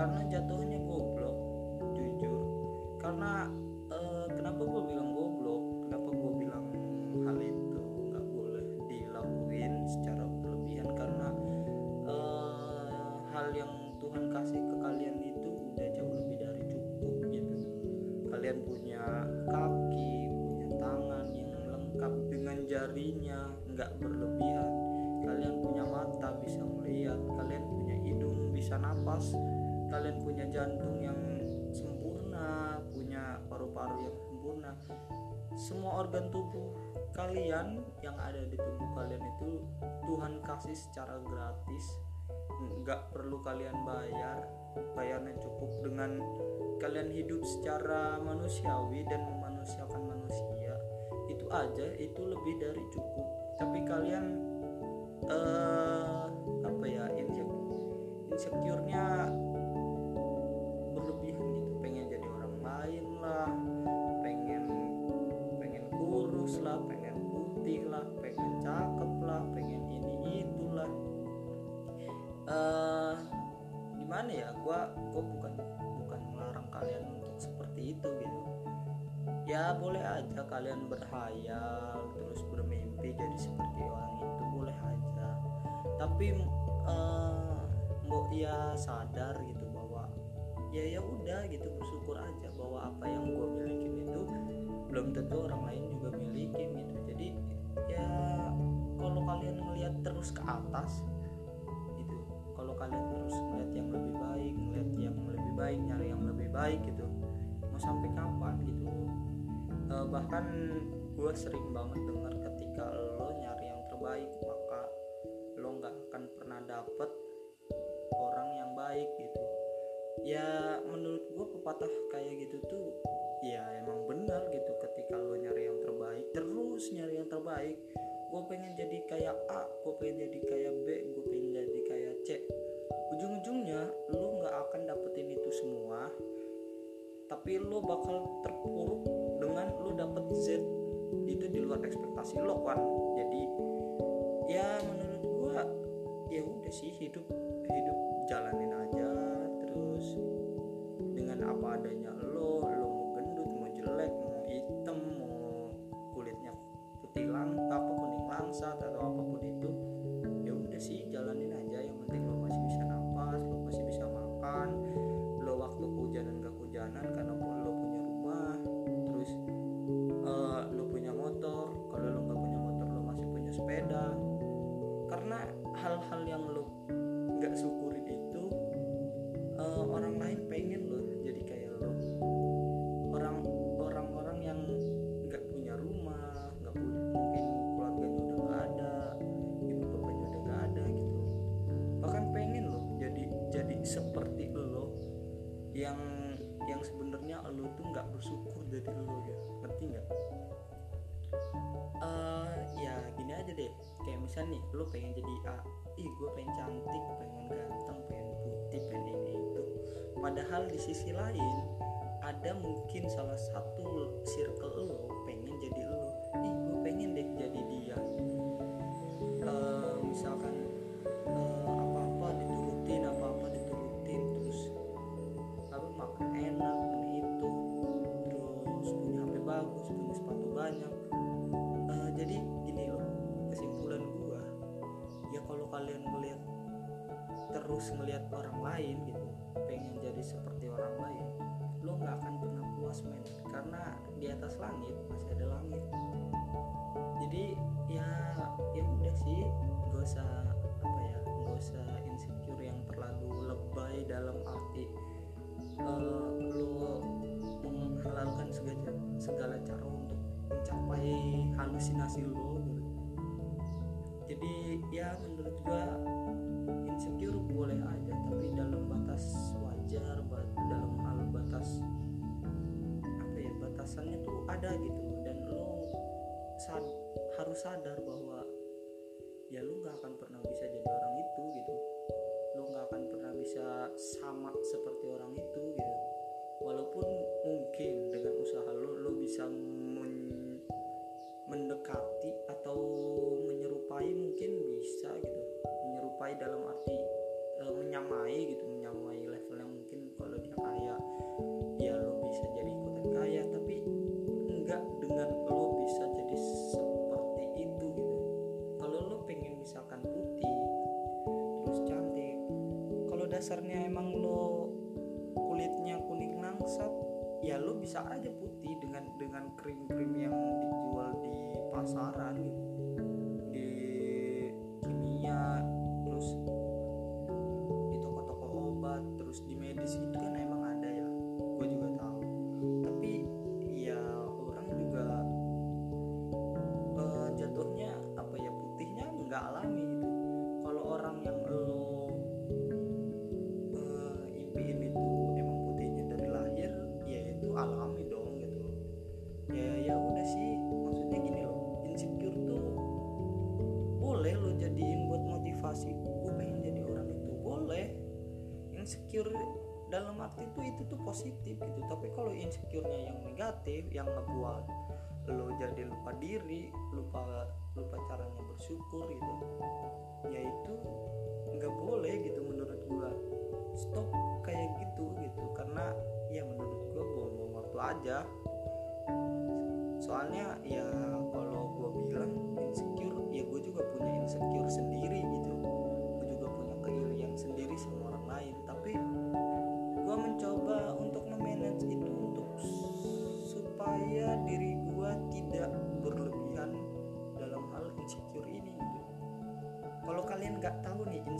karena jatuhnya jantung yang sempurna punya paru-paru yang sempurna. Semua organ tubuh kalian yang ada di tubuh kalian itu Tuhan kasih secara gratis. Nggak perlu kalian bayar. Bayarnya cukup dengan kalian hidup secara manusiawi dan memanusiakan manusia. Itu aja itu lebih dari cukup. Tapi kalian eh apa ya insecure insecure-nya kurus lah pengen putih lah pengen cakep lah pengen ini itulah eh gimana ya gua gua bukan bukan melarang kalian untuk seperti itu gitu. Ya boleh aja kalian berhayal terus bermimpi jadi seperti orang itu boleh aja. Tapi eh, mbok ya sadar gitu bahwa ya ya udah gitu bersyukur aja bahwa apa yang gue milikin itu belum tentu orang lain juga milikin gitu. Jadi ya kalau kalian ngelihat terus ke atas gitu. Kalau kalian terus ngeliat yang lebih baik ngeliat yang lebih baik nyari yang lebih baik gitu mau sampai kapan gitu? Eh, bahkan gue sering banget dengar ketika lo nyari yang terbaik maka lo nggak akan pernah dapet orang yang baik gitu. Ya menurut gue pepatah kayak gitu tuh ya emang benar terus nyari yang terbaik. Gue pengen jadi kayak A gue pengen jadi kayak B gue pengen jadi kayak C. Ujung-ujungnya lo nggak akan dapetin itu semua tapi lo bakal terpuruk dengan lo dapet Z. Itu di luar ekspektasi lo kan jadi ya menurut gua ya udah sih hidup hidup jalanin aja terus dengan apa adanya lo Sa 了 misal nih lo pengen jadi A. Ih gue pengen cantik pengen ganteng pengen putih pengen ini itu. Padahal di sisi lain ada mungkin salah satu circle lo karena di atas langit masih ada langit jadi ya ya udah sih gak usah apa ya gak usah insecure yang terlalu lebay dalam arti eh, lo menghalalkan segala segala cara untuk mencapai halusinasi lo gitu. jadi ya menurut gua insecure boleh aja ada gitu. Dan lo sad harus sadar bahwa ya lu nggak akan pernah bisa jadi orang itu gitu. Lu nggak akan pernah bisa sama seperti orang itu gitu. Walaupun mungkin dengan usaha lo lo bisa men mendekati atau menyerupai mungkin bisa gitu. Menyerupai dalam arti e, menyamai gitu menyamai levelnya mungkin bisa aja putih dengan dengan krim-krim yang dijual di pasaran gitu positif gitu. Tapi kalau insecure-nya yang negatif yang ngebuat lo jadi lupa diri lupa lupa caranya bersyukur gitu ya itu nggak boleh gitu menurut gua. Stop kayak gitu gitu. Karena ya menurut gua buang-buang waktu aja. Soalnya ya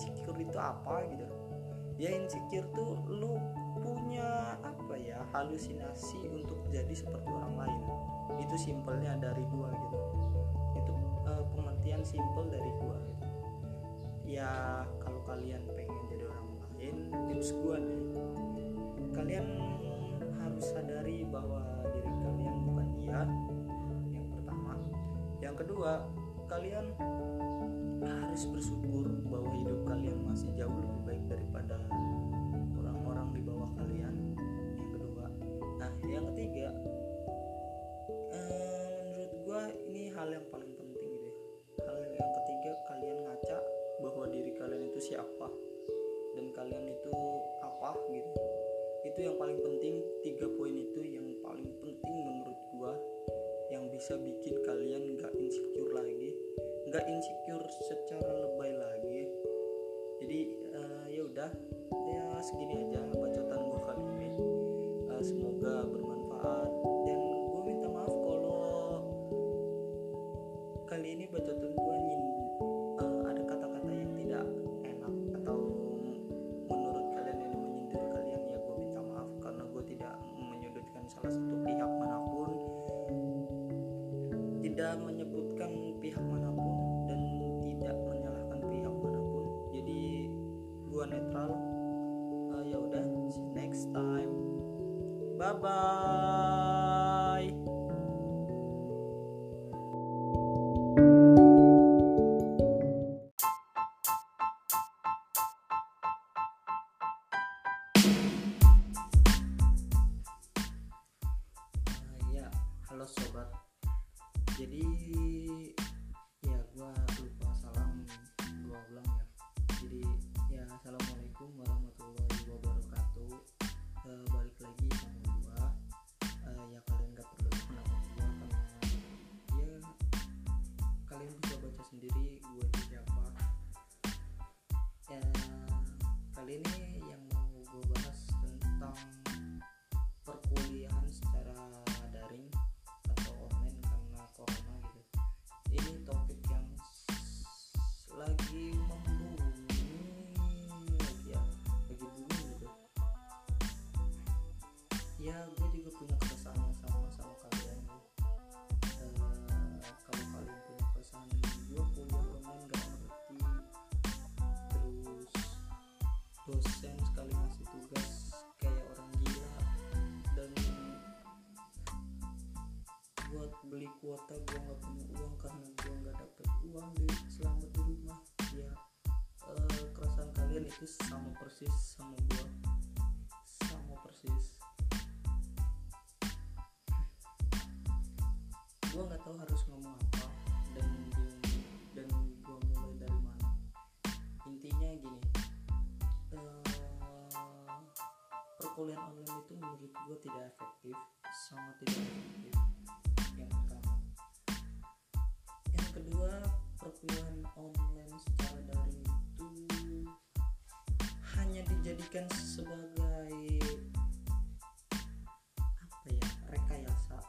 insecure itu apa gitu. Ya insecure tuh lu punya apa ya halusinasi untuk jadi seperti orang lain. Itu simpelnya dari gua gitu. Itu eh, pengertian simpel dari gua. Ya kalau kalian pengen jadi orang lain tips gua nih. Kalian harus sadari bahwa diri kalian bukan dia yang pertama. Yang kedua kalian harus bersyukur bahwa hidup kalian masih jauh lebih baik daripada orang-orang di bawah kalian. Yang kedua. Nah yang ketiga eh, menurut gua ini hal yang paling penting ya hal yang ketiga kalian ngaca bahwa diri kalian itu siapa dan kalian itu nggak insecure secara lebay lagi. Jadi eh, ya udah ya segini aja Bye. Kuota gue nggak punya uang karena gue nggak dapet uang di selama di rumah. Ya eh, keresahan kalian itu sama persis sama gue sama persis. Gue nggak tahu harus ngomong apa dan dan gue mulai dari mana. Intinya gini eh, perkuliahan online itu menurut gue tidak efektif sangat tidak efektif. Yang pertama perkuliahan online secara daring itu hanya dijadikan sebagai apa ya rekayasa.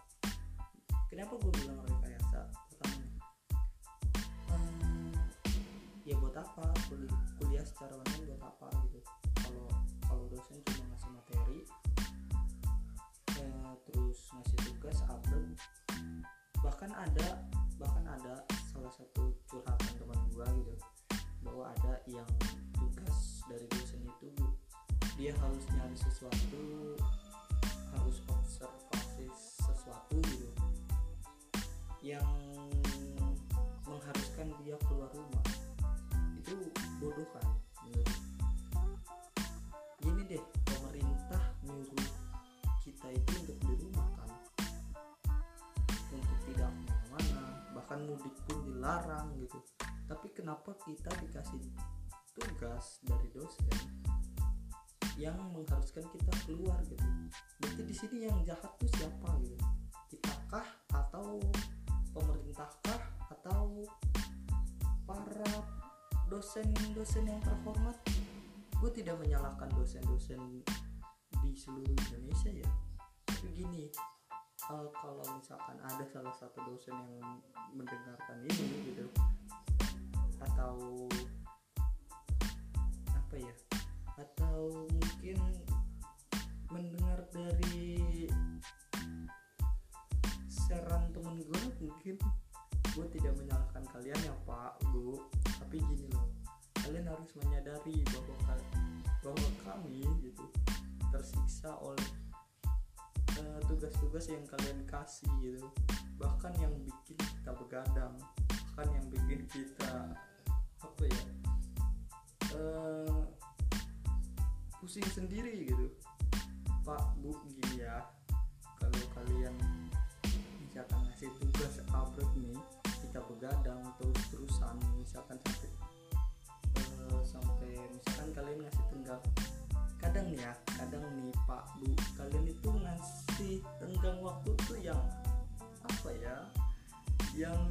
Kenapa gue bilang rekayasa? Pertama eh, ya buat apa? Kuliah secara online buat apa gitu? Kalau kalau dosen cuma ngasih materi ya, terus ngasih tugas upload bahkan ada bahkan ada salah satu curhatan teman gua gitu. Bahwa ada yang tugas dari dosen itu dia harus nyari sesuatu harus observasi sesuatu gitu. Yang mengharuskan dia keluar rumah. Itu bodoh kan? Menurut gini deh pemerintah nyuruh kita itu untuk di rumah kan? Untuk tidak ke mana-mana bahkan mudik dilarang gitu. Tapi kenapa kita dikasih tugas dari dosen yang mengharuskan kita keluar gitu? Berarti di sini yang jahat tuh siapa gitu? Kita kah atau pemerintahkah atau para dosen-dosen yang terhormat? Gue tidak menyalahkan dosen-dosen di seluruh Indonesia ya. Tapi gini eh, kalau misalkan ada salah satu dosen yang mendengarkan ini gitu atau apa ya atau mungkin mendengar dari saran temen gue mungkin gue tidak menyalahkan kalian ya pak bu. Tapi gini loh kalian harus menyadari bahwa bahwa kami gitu tersiksa oleh eh, tugas-tugas yang kalian kasih gitu. Bahkan yang bikin kita begadang bahkan yang bikin kita apa ya eh, pusing sendiri gitu. Pak bu gini ya. Kalau kalian misalkan ngasih tugas upload nih kita begadang terus terusan misalkan sampai eh, sampai misalkan kalian ngasih tenggang kadang nih ya kadang nih pak bu kalian itu ngasih tenggang waktu tuh yang apa ya yang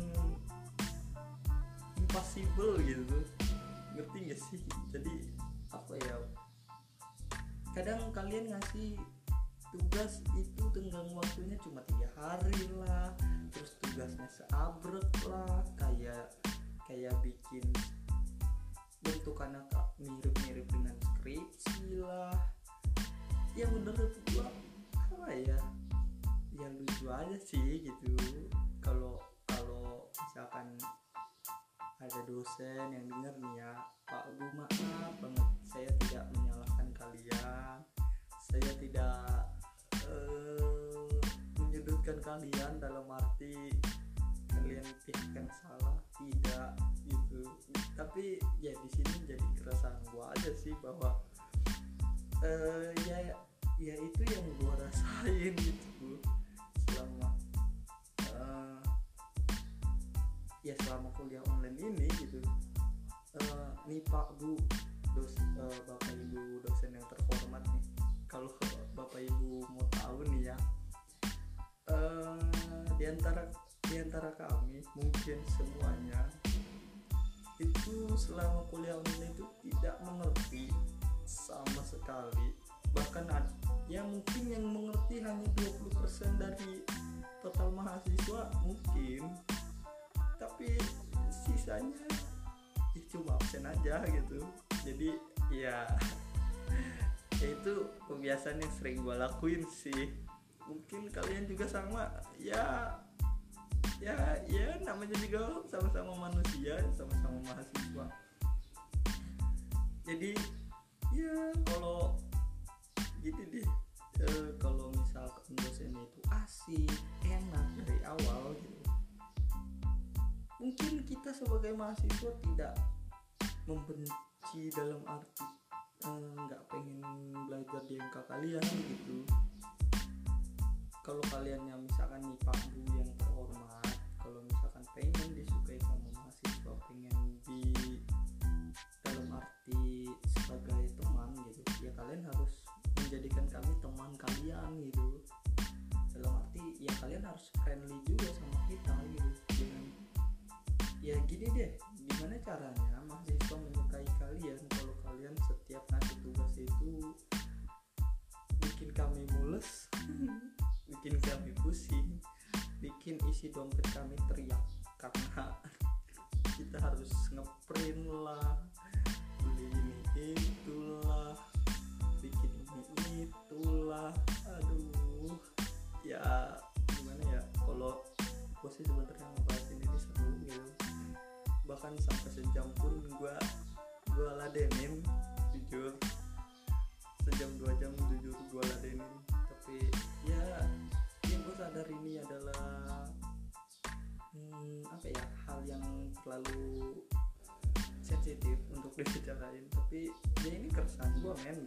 impossible gitu. Ngerti gak sih? Jadi apa ya kadang kalian ngasih tugas itu tenggang waktunya cuma tiga hari lah terus tugasnya seabrek lah kayak kayak bikin bentukannya kak mirip-mirip dengan skripsi lah ya menurut gua apa ya ya lucu aja sih gitu. Kalau kalau misalkan ada dosen yang denger nih ya Pak Bu maaf banget saya tidak menyalahkan kalian. Saya tidak eh, menyudutkan kalian dalam arti kalian yang salah tidak gitu. Tapi ya di aja sih bahwa eh ya ya itu yang gua rasain gitu selama eh, ya selama kuliah online ini gitu Eh, nih Pak Bu dos eh, Bapak Ibu dosen yang terhormat nih. Kalau Bapak Ibu mau tahu nih ya eh di antara di antara kami mungkin semuanya itu selama kuliah online itu tidak mengerti sama sekali. Bahkan ad- ya mungkin yang mengerti hanya 20% dari total mahasiswa mungkin. Tapi sisanya ya cuma absen aja gitu. Jadi ya ya itu kebiasaan yang sering gue lakuin sih. Mungkin kalian juga sama ya ya ya namanya juga sama-sama manusia sama-sama mahasiswa. Jadi ya kalau gitu deh. Eh, kalau misalkan dosennya itu asik enak dari awal gitu. Sebagai mahasiswa tidak membenci dalam arti eh, nggak pengen belajar di MK kalian gitu. Kalau kaliannya misalkan nih Pak Bu yang terhormat pengen disukai sama mahasiswa pengen di dalam arti sebagai teman gitu. Ya kalian harus menjadikan kami teman kalian gitu. Dalam arti ya kalian harus friendly juga sama kita terlalu sensitif untuk dibicarain tapi ya ini keresahan gue men.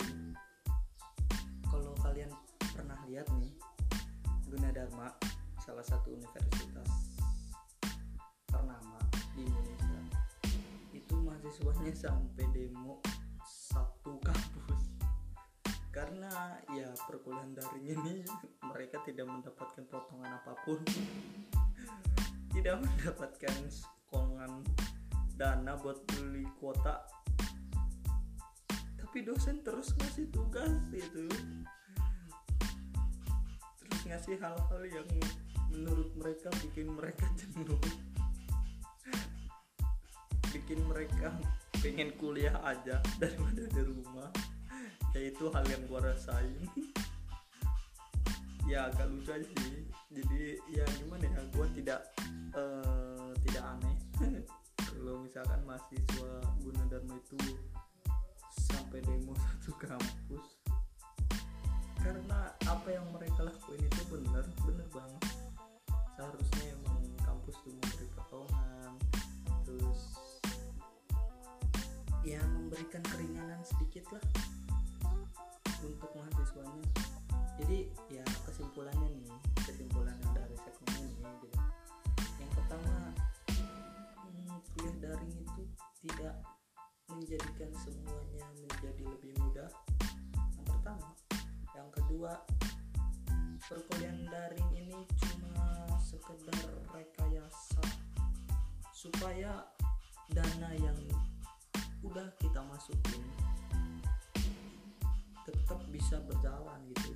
Kalau kalian pernah lihat nih Gunadarma salah satu universitas ternama di Indonesia itu mahasiswanya sampai demo satu kampus. Karena ya perkuliahan daring ini mereka tidak mendapatkan potongan apa pun. Tidak mendapatkan sokongan dana buat beli kuota. Tapi dosen terus ngasih tugas gitu terus ngasih hal-hal yang menurut mereka bikin mereka jenuh. Bikin mereka pengen kuliah aja daripada di rumah. Yaitu hal yang gua rasain. Ya agak lucu aja sih. Jadi ya gimana ya? Gua tidak eh, tidak aneh kalau misalkan mahasiswa Gunadarma itu sampai demo satu kampus karena apa yang mereka lakuin itu benar benar banget. Seharusnya emang kampus tuh memberi potongan terus ya memberikan keringanan sedikit lah untuk mahasiswanya. Jadi ya kesimpulannya nih kesimpulan dari segmen ini gitu. Yang pertama kuliah daring itu tidak menjadikan semuanya menjadi lebih mudah? Yang pertama. Yang kedua perkuliahan daring ini cuma sekedar rekayasa supaya dana yang udah kita masukin tetap bisa berjalan gitu.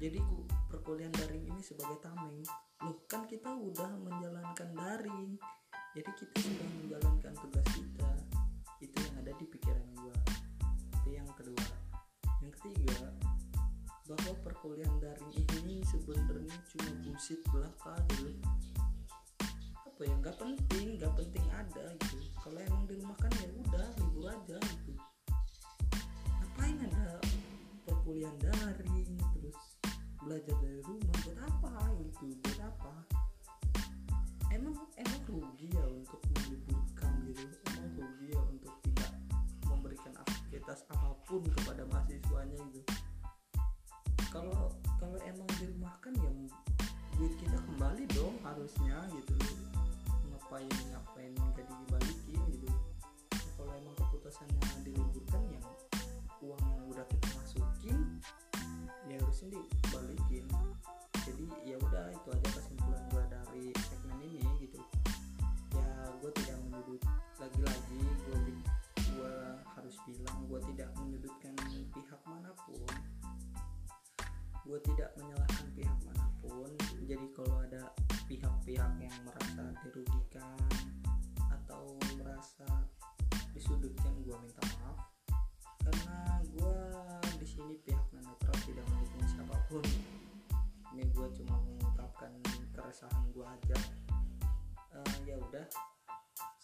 Jadi ku- perkuliahan daring ini sebagai tameng. Loh kan kita udah menjalankan daring jadi kita sudah menjalankan tugas kita itu yang ada di pikiran gua. Itu yang kedua. Yang ketiga bahwa perkuliahan daring ini sebenarnya cuma bullshit belaka gitu apa ya nggak penting nggak penting ada gitu. Kalau emang di rumah kan ya udah libur aja gitu. Ngapain ada perkuliahan daring terus belajar dari rumah? Buat apa gitu? Buat apa emang emang rugi ya untuk meliburkan gitu? Emang rugi ya untuk tidak memberikan aktivitas apa pun kepada mahasiswanya gitu? Kalau kalau emang dirumahkan ya duit kita kembali dong harusnya gitu. Ngapain ngapain gak dibalikin gitu? Kalau emang keputusannya diliburkan yang uang yang udah kita masukin ya harusnya dibalikin. Jadi ya udah itu aja lagi-lagi gue gue harus bilang gue tidak menyudutkan pihak mana pun. Gue tidak menyalahkan pihak mana pun. Jadi kalau ada pihak-pihak yang merasa dirugikan atau merasa disudutkan gue minta maaf. Karena gue di sini pihak netral tidak mendukung siapa pun. Ini gue cuma mengungkapkan keresahan gue aja. Eh, ya udah